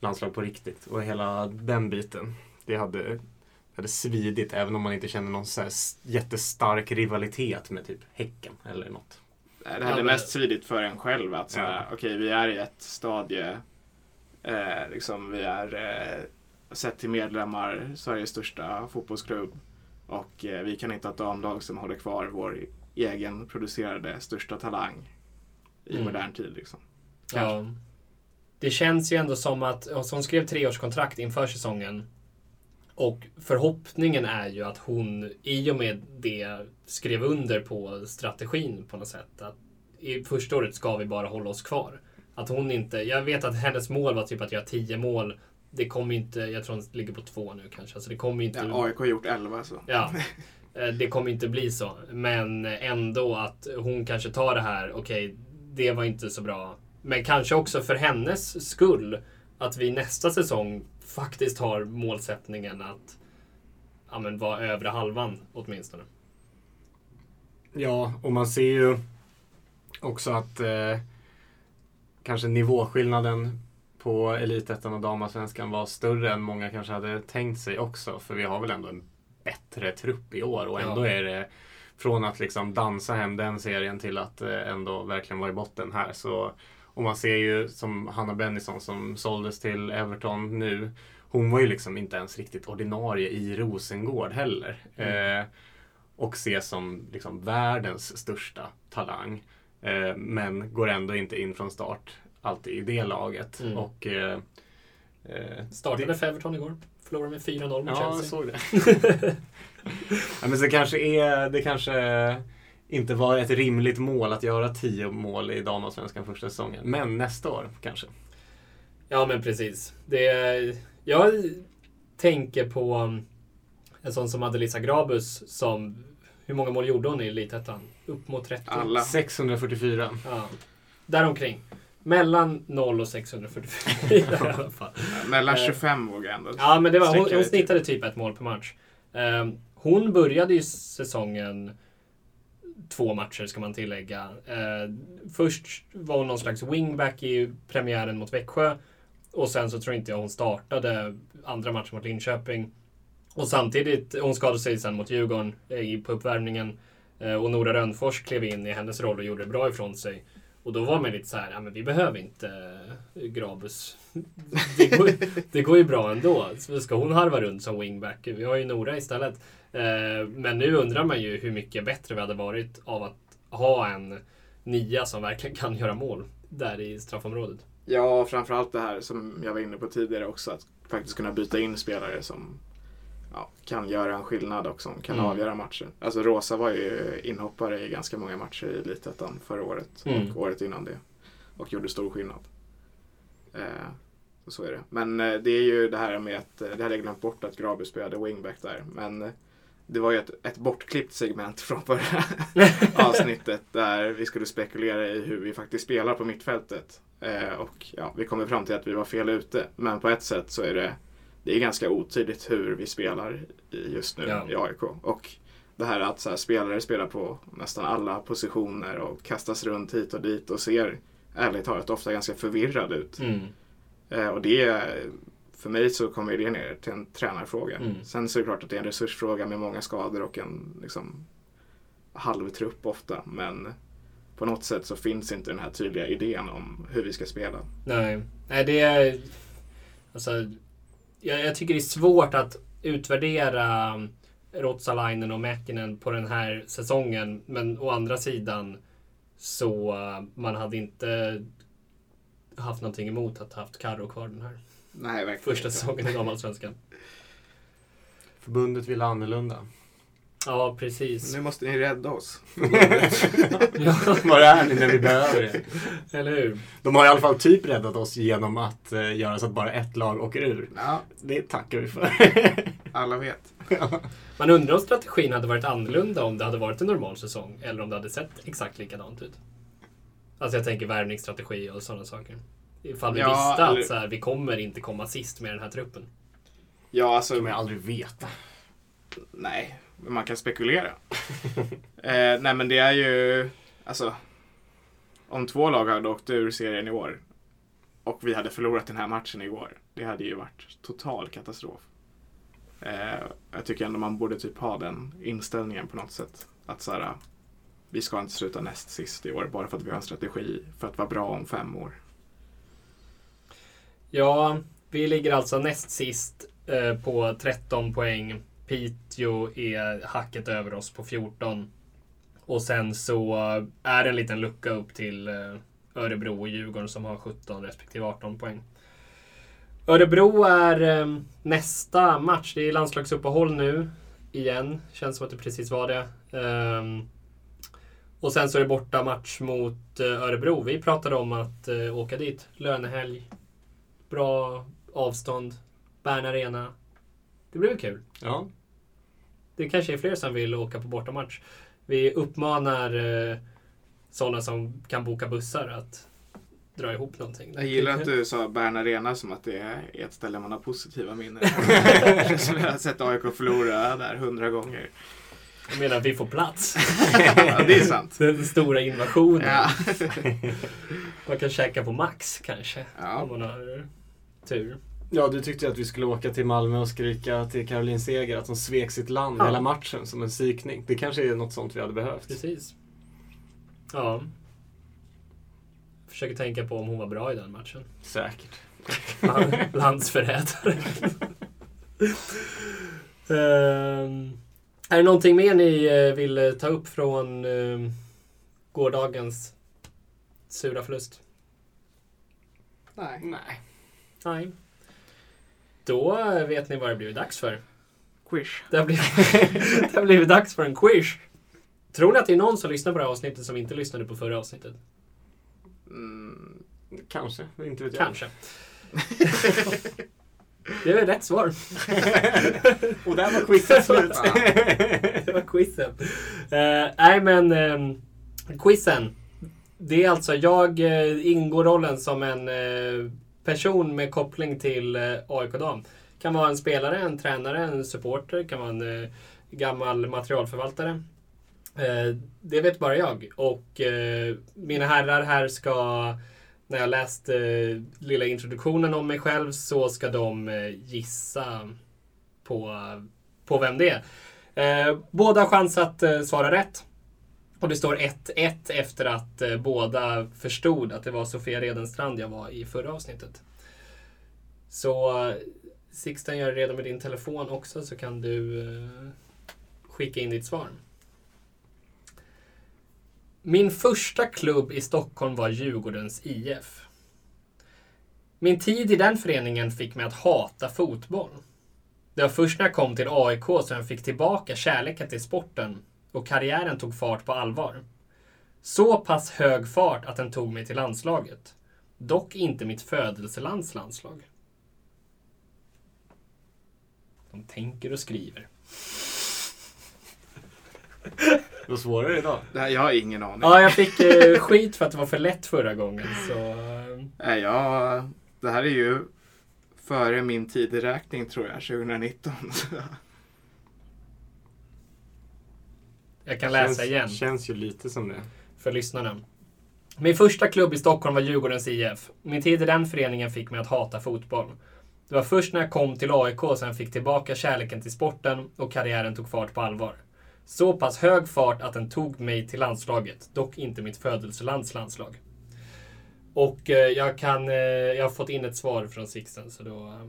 landslag på riktigt. Och hela den biten. Det hade, hade svidit även om man inte känner någon så jättestark rivalitet med typ Häcken eller något. Det hade mest svidit för en själv att så här, Ja. okej vi är i ett stadie, eh, liksom vi är eh, sett till medlemmar Sveriges största fotbollsklubb och eh, vi kan inte ha ett damlag som håller kvar vår egen producerade största talang i Mm. modern tid. Liksom. Ja. Det känns ju ändå som att hon skrev treårskontrakt inför säsongen. Och förhoppningen är ju att hon i och med det skrev under på strategin på något sätt. Att I första året ska vi bara hålla oss kvar. Att hon inte, jag vet att hennes mål var typ att göra 10 mål. Det kommer inte, jag tror hon ligger på två nu kanske. Alltså det kommer inte... Ja, AIK har gjort 11 så. Ja, eh, det kommer inte bli så. Men ändå att hon kanske tar det här, okej, det var inte så bra. Men kanske också för hennes skull, att vi nästa säsong faktiskt har målsättningen att ja, men vara övre halvan åtminstone. Ja, och man ser ju också att eh, kanske nivåskillnaden på Elitettan och Damallsvenskan var större än många kanske hade tänkt sig också. För vi har väl ändå en bättre trupp i år och ändå Ja. är det från att liksom dansa hem den serien till att eh, ändå verkligen vara i botten här. Så, och man ser ju som Hanna Bennison som såldes till Everton nu. Hon var ju liksom inte ens riktigt ordinarie i Rosengård heller. Eh, och ses som liksom världens största talang. Eh, men går ändå inte in från start alltid i det laget. Mm. Och, eh, eh, Startade det- för Everton igår. Förlorade med 4-0 mot Ja, jag Chelsea. såg det. ja, men så kanske är, det kanske inte var ett rimligt mål att göra tio mål i damallsvenskan första säsongen. Men nästa år kanske. Ja, men precis. Det, jag tänker på um, en sån som Adelisa Grabus som... Hur många mål gjorde hon i Elitettan? Upp mot 30? Alla. 644. Ja. Däromkring. Mellan 0 och 644 i alla fall. Mellan Eh, 25 vågar jag ändå Ja, men det var, hon, hon snittade typ ett mål per match. Ehm, hon började ju säsongen två matcher ska man tillägga. Eh, först var hon någon slags wingback i premiären mot Växjö. Och sen så tror inte jag hon startade andra matchen mot Linköping. Och samtidigt, hon skadade sig sen mot Djurgården eh, på uppvärmningen. Eh, och Nora Rönnfors klev in i hennes roll och gjorde det bra ifrån sig. Och då var man lite så här, ja men vi behöver inte eh, Grabus. Det går, det går ju bra ändå. Ska hon harva runt som wingback? Vi har ju Nora istället. Eh, men nu undrar man ju hur mycket bättre vi hade varit av att ha en nia som verkligen kan göra mål där i straffområdet. Ja, framförallt det här som jag var inne på tidigare också. Att faktiskt kunna byta in spelare som ja, kan göra en skillnad och som kan Mm. avgöra matchen. Alltså Rosa var ju inhoppare i ganska många matcher i Elitettan förra året Mm. och året innan det. Och gjorde stor skillnad. Eh, så, så är det. Men eh, det är ju det här med att, eh, det hade jag glömt bort att Graby spelade wingback där. Men eh, det var ju ett, ett bortklippt segment från förra avsnittet där vi skulle spekulera i hur vi faktiskt spelar på mittfältet. Eh, och ja, vi kommer fram till att vi var fel ute. Men på ett sätt så är det, det är ganska otydligt hur vi spelar just nu Ja. i AIK. Och det här att så här, spelare spelar på nästan alla positioner och kastas runt hit och dit och ser ärligt talat ofta ganska förvirrad ut. Mm. Eh, och det, för mig så kommer det ner till en tränarfråga. Mm. Sen så är det klart att det är en resursfråga med många skador och en liksom, halvtrupp ofta. Men på något sätt så finns inte den här tydliga idén om hur vi ska spela. Nej, Nej det är... Alltså, jag, jag tycker det är svårt att utvärdera Rotsalainen och Mäkinen på den här säsongen. Men å andra sidan så uh, man hade inte haft någonting emot att haft Karo kvar den här Nej, verkligen första inte. säsongen i damallsvenskan. Förbundet ville annorlunda. Ja, precis. Nu måste ni rädda oss. Ja, Var är ni när vi behöver det? eller hur? De har i alla fall typ räddat oss genom att eh, göra så att bara ett lag åker ur. Ja, Det tackar vi för. alla vet. Man undrar om strategin hade varit annorlunda om det hade varit en normal säsong eller om det hade sett exakt likadant ut. Alltså jag tänker värvningsstrategi och sådana saker. Ifall vi Ja, visste eller- att så här, vi kommer inte komma sist med den här truppen. Ja, alltså. kommer jag aldrig veta. Nej, men man kan spekulera. eh, nej, men det är ju... Alltså. Om två lag hade åkt ur serien i år och vi hade förlorat den här matchen igår. Det hade ju varit total katastrof. Eh, jag tycker ändå man borde typ ha den inställningen på något sätt. Att så här, vi ska inte sluta näst sist i år bara för att vi har en strategi för att vara bra om fem år. Ja, vi ligger alltså näst sist eh, på 13 poäng. Piteå är hacket över oss på 14. Och sen så är det en liten lucka upp till eh, Örebro och Djurgården som har 17 respektive 18 poäng. Örebro är ehm, nästa match. Det är landslagsuppehåll nu igen. Känns som att det precis var det. Ehm, och sen så är det borta match mot eh, Örebro. Vi pratade om att eh, åka dit. Lönehelg. Bra avstånd. Bern Arena. Det blir väl kul. Ja, det kanske är fler som vill åka på bortamatch. Vi uppmanar eh, sådana som kan boka bussar att dra ihop någonting. Jag gillar att du sa Bern Arena som att det är ett ställe man har positiva minnen. Som jag har sett AIK förlora där hundra gånger. Jag menar, vi får plats. ja, det är sant. Den stora invasionen. Ja. Man kan käka på Max kanske. Om Ja. man har tur. Ja, du tyckte att vi skulle åka till Malmö och skrika till Caroline Seger att hon svek sitt land Ja. hela matchen som en psykning. Det kanske är något sånt vi hade behövt. Precis. Ja. Försöker tänka på om hon var bra i den matchen. Säkert. Land- Landsförrädare. Ehm, är det någonting mer ni eh, vill eh, ta upp från eh, gårdagens sura förlust? Nej. Nej. Nej. Då vet ni vad det blivit dags för. Quish. Det har blivit, det har blivit dags för en quiz. Tror ni att det är någon som lyssnar på det här avsnittet som inte lyssnade på förra avsnittet? Mm. Kanske, inte vet jag. Kanske. Det är rätt svar. och där var quizet slut. det var quizen. Uh, nej men um, quizen. Det är alltså, jag uh, ingår rollen som en eh, person med koppling till eh, AIK Dam. Kan vara en spelare, en tränare, en supporter, kan vara en eh, gammal materialförvaltare. Eh, det vet bara jag. Och mina herrar här ska, när jag läst lilla introduktionen om mig själv, så ska de gissa på, på vem det är. Båda har chans att svara rätt. Och det står 1-1 efter att eh, båda förstod att det var Sofia Redenstrand jag var i förra avsnittet. Så eh, Sixten, gör redo med din telefon också så kan du eh, skicka in ditt svar. Min första klubb i Stockholm var Djurgårdens IF. Min tid i den föreningen fick mig att hata fotboll. Det var först när jag kom till AIK som jag fick tillbaka kärleken till sporten och karriären tog fart på allvar. Så pass hög fart att den tog mig till landslaget. Dock inte mitt födelselands landslag. De tänker och skriver. Det var svårare idag. Här, jag har ingen aning. Ja, jag fick eh, skit för att det var för lätt förra gången. Så, eh, Nej, jag, det här är ju före min tideräkning tror jag, 2019. jag kan läsa känns, igen. Känns ju lite som det. för lyssnarna. Min första klubb i Stockholm var Djurgårdens IF. Min tid i den föreningen fick mig att hata fotboll. Det var först när jag kom till AIK som jag fick tillbaka kärleken till sporten och karriären tog fart på allvar. Så pass hög fart att den tog mig till landslaget, dock inte mitt födelselands landslag. Och eh, jag kan, eh, jag har fått in ett svar från Sixten så då... Eh,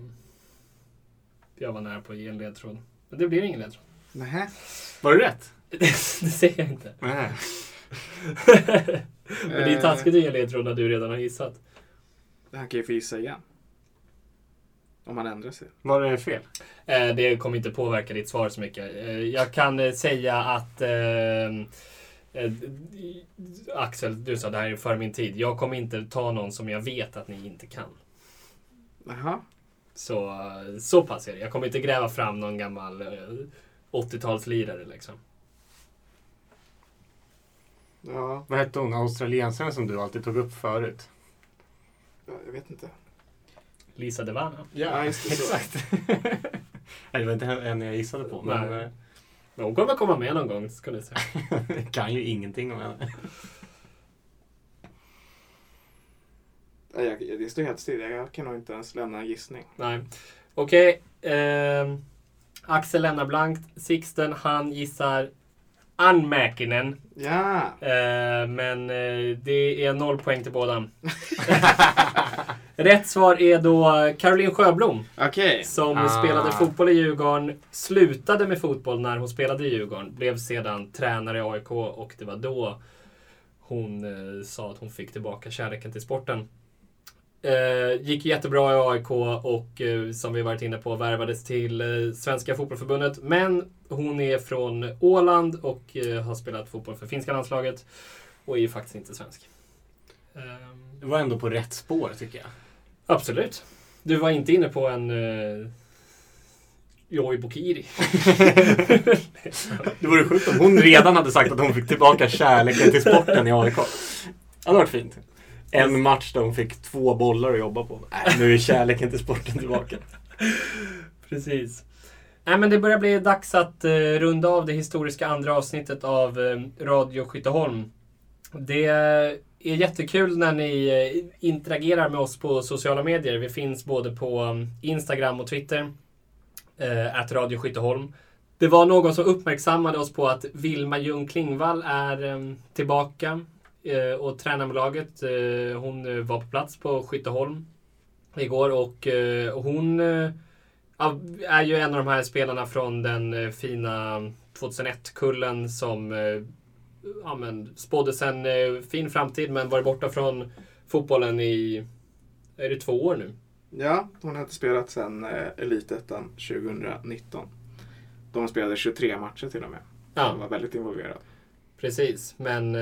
jag var nära på att ge en ledtråd. Men det blir ingen ledtråd. Nähä. Var det rätt? det säger jag inte. Nej. Men det är taskigt att ge ledtråd när du redan har gissat. Han kan ju få gissa igen. Om han ändrar sig. Var det fel? Eh, Det kommer inte påverka ditt svar så mycket. Eh, Jag kan eh, säga att eh, eh, Axel, du sa det här är före min tid. Jag kommer inte ta någon som jag vet att ni inte kan. Jaha. Så, eh, så pass är det. Jag kommer inte gräva fram någon gammal eh, 80-talslirare liksom. Ja, Vad hette hon? Australiensaren som du alltid tog upp förut? jag vet inte. Lisa Devana. Ja, just det, exakt. Nej, det var inte en jag gissade på. Men Nej. eh, Men hon kommer komma med någon gång, ska ni se. jag kan ju ingenting om henne. Nej, jag, det står helt still. Jag kan nog inte ens lämna en gissning. Nej. Okej. ehm, Axel lämnar blankt. Sixten, han gissar Ann Mäkinen. Ja! Eh, men eh, det är noll poäng till båda. Rätt svar är då Caroline Sjöblom. Okej. Som Ah. spelade fotboll i Djurgården. Slutade med fotboll när hon spelade i Djurgården. Blev sedan tränare i AIK och det var då hon eh, sa att hon fick tillbaka kärleken till sporten. Eh, gick jättebra i AIK och eh, som vi varit inne på värvades till eh, Svenska Fotbollförbundet. Men hon är från Åland och eh, har spelat fotboll för finska landslaget. Och är faktiskt inte svensk. Ehm, Du var ändå på rätt spår tycker jag. Absolut. Du var inte inne på en uh, Joy Bokiri. Det vore sjukt om hon redan hade sagt att hon fick tillbaka kärleken till sporten i AIK. Det hade varit fint. En match där hon fick två bollar att jobba på. Nej, nu är kärleken till sporten tillbaka. Precis. Nej, men det börjar bli dags att eh, runda av det historiska andra avsnittet av eh, Radio Skytteholm. Det är jättekul när ni eh, interagerar med oss på sociala medier. Vi finns både på um, Instagram och Twitter. Eh, att Radio Skytteholm. Det var någon som uppmärksammade oss på att Vilma Ljung Klingvall är eh, tillbaka och tränar med laget. Hon var på plats på Skytteholm igår och hon är ju en av de här spelarna från den eh, fina 2001-kullen som eh, ja, men, spåddes en eh, fin framtid men varit borta från fotbollen i är det två år nu. Ja, hon har inte spelat sedan Elitettan 2019. De spelade 23 matcher till och med. Ja. Hon var väldigt involverad. Precis, men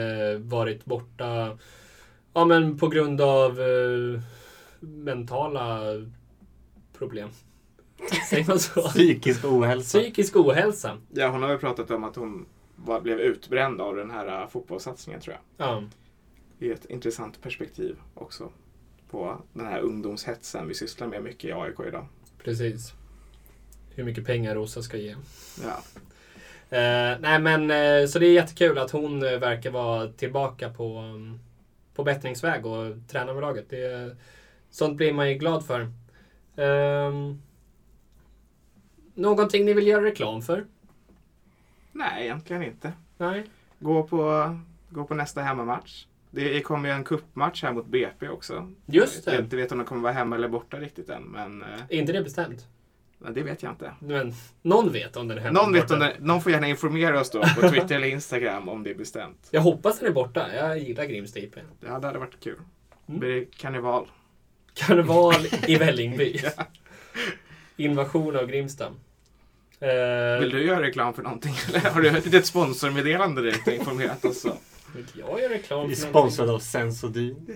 varit borta ja, men på grund av mentala problem. Säger man så? Psykisk ohälsa. Psykisk ohälsa. Ja, hon har väl pratat om att hon var, blev utbränd av den här uh, fotbollssatsningen tror jag. Ja, Det är ett intressant perspektiv också på den här ungdomshetsen vi sysslar med mycket i AIK idag. precis. Hur mycket pengar Rosa ska ge. Ja, Eh, nej men eh, så det är jättekul att hon eh, verkar vara tillbaka på, um, på bättringsväg och tränar med laget. Det, sånt blir man ju glad för. Um, någonting ni vill göra reklam för? nej, egentligen inte. Nej? gå på, gå på nästa hemmamatch. Det kommer ju en kuppmatch här mot BP också. Just Jag det. inte vet om de kommer vara hemma eller borta riktigt än, men eh, Är inte det bestämt? men det vet jag inte. Men någon vet om den är hemma Någon, vet om det, någon får gärna informera oss då på Twitter eller Instagram om det är bestämt. Jag hoppas den är borta. Jag gillar Grimsta IP. Ja, det hade varit kul. Mm. Blir det karneval? Karneval i Vällingby. Invasion av Grimsta. Eh, Vill du göra reklam för någonting? Eller har du ett litet sponsormeddelande direkt och informerat oss? Jag gör reklam Vi är för sponsrade av Sensodyne.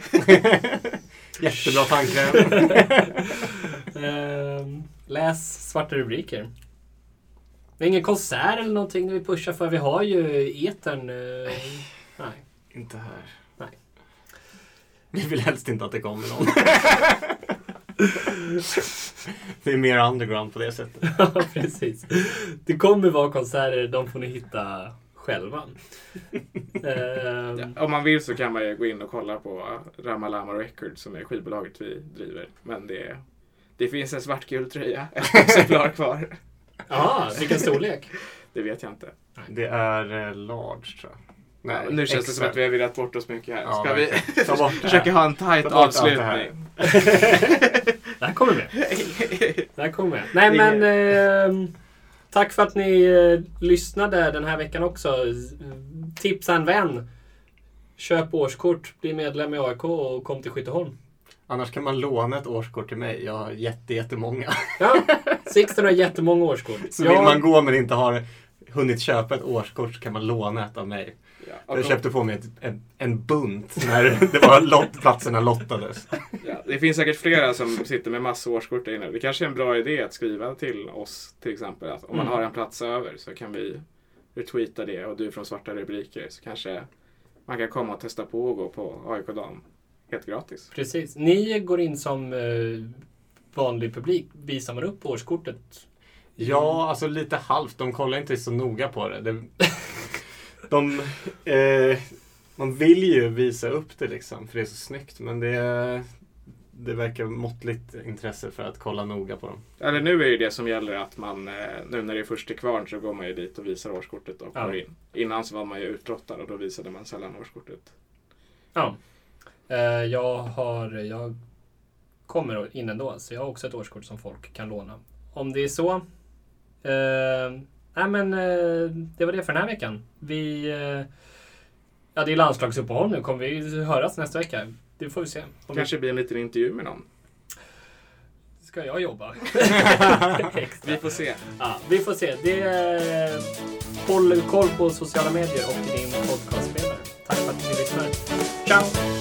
Jättebra tandkräm. Eh, läs svarta rubriker. Det är ingen konsert eller någonting vi pushar för. Vi har ju etern. Eh, nej. Inte här. Nej. Vi vill helst inte att det kommer någon. Det är mer underground på det sättet. Ja, precis. Det kommer vara konserter, de får ni hitta själva. Ehm, Ja, om man vill så kan man ju gå in och kolla på Ramalama Records som är skivbolaget vi driver. Men det, det finns en svartgul tröja, ett exemplar kvar. Ja, vilken storlek. Det vet jag inte. Det är eh, large tror jag. Ja, nu känns det som att vi har virrat bort oss mycket här. Ja, Ska vi verkligen. Ta bort det här. försöka ha en tight Ta bort allt det här. avslutning? Det här kommer med. Det här kommer med. Nej men... ehm, tack för att ni eh, lyssnade den här veckan också. Tipsa en vän. Köp årskort, bli medlem i AIK och kom till Skytteholm. Annars kan man låna ett årskort till mig. Jag har jätte, jättemånga. Ja, Sixten har jättemånga årskort. Så Jag- vill man gå men inte har hunnit köpa ett årskort så kan man låna ett av mig. Ja, Jag köpte på mig ett, en, en bunt när det var lott, platserna lottades. Ja, det finns säkert flera som sitter med massa årskort där inne. Det kanske är en bra idé att skriva till oss till exempel. Att om man Mm. har en plats över så kan vi retweeta det och du från Svarta Rubriker så kanske man kan komma och testa på och gå på AIK Dam helt gratis. Precis. Ni går in som eh, vanlig publik. Visar man upp årskortet? Ja, alltså lite halvt. De kollar inte så noga på det. det de, eh, man vill ju visa upp det liksom, för det är så snyggt. Men det, det verkar måttligt intresse för att kolla noga på dem. Eller nu är ju det som gäller att man, eh, nu när det är först till kvarn så går man ju dit och visar årskortet och Ja. går in. Innan så var man ju utlottad och då visade man sällan årskortet. Ja. Eh, jag har... Jag kommer in ändå, så jag har också ett årskort som folk kan låna. Om det är så. Eh, nej men eh, det var det för den här veckan. Vi... Eh, ja, det är landslagsuppehåll nu. Kommer vi höras nästa vecka? Det får vi se. Om Kanske blir en liten intervju med någon. ska jag jobba? Vi får se. Ja, vi får se. Det är, håll koll på sociala medier och din podcastspelare. Tack för att ni lyssnar. Ciao!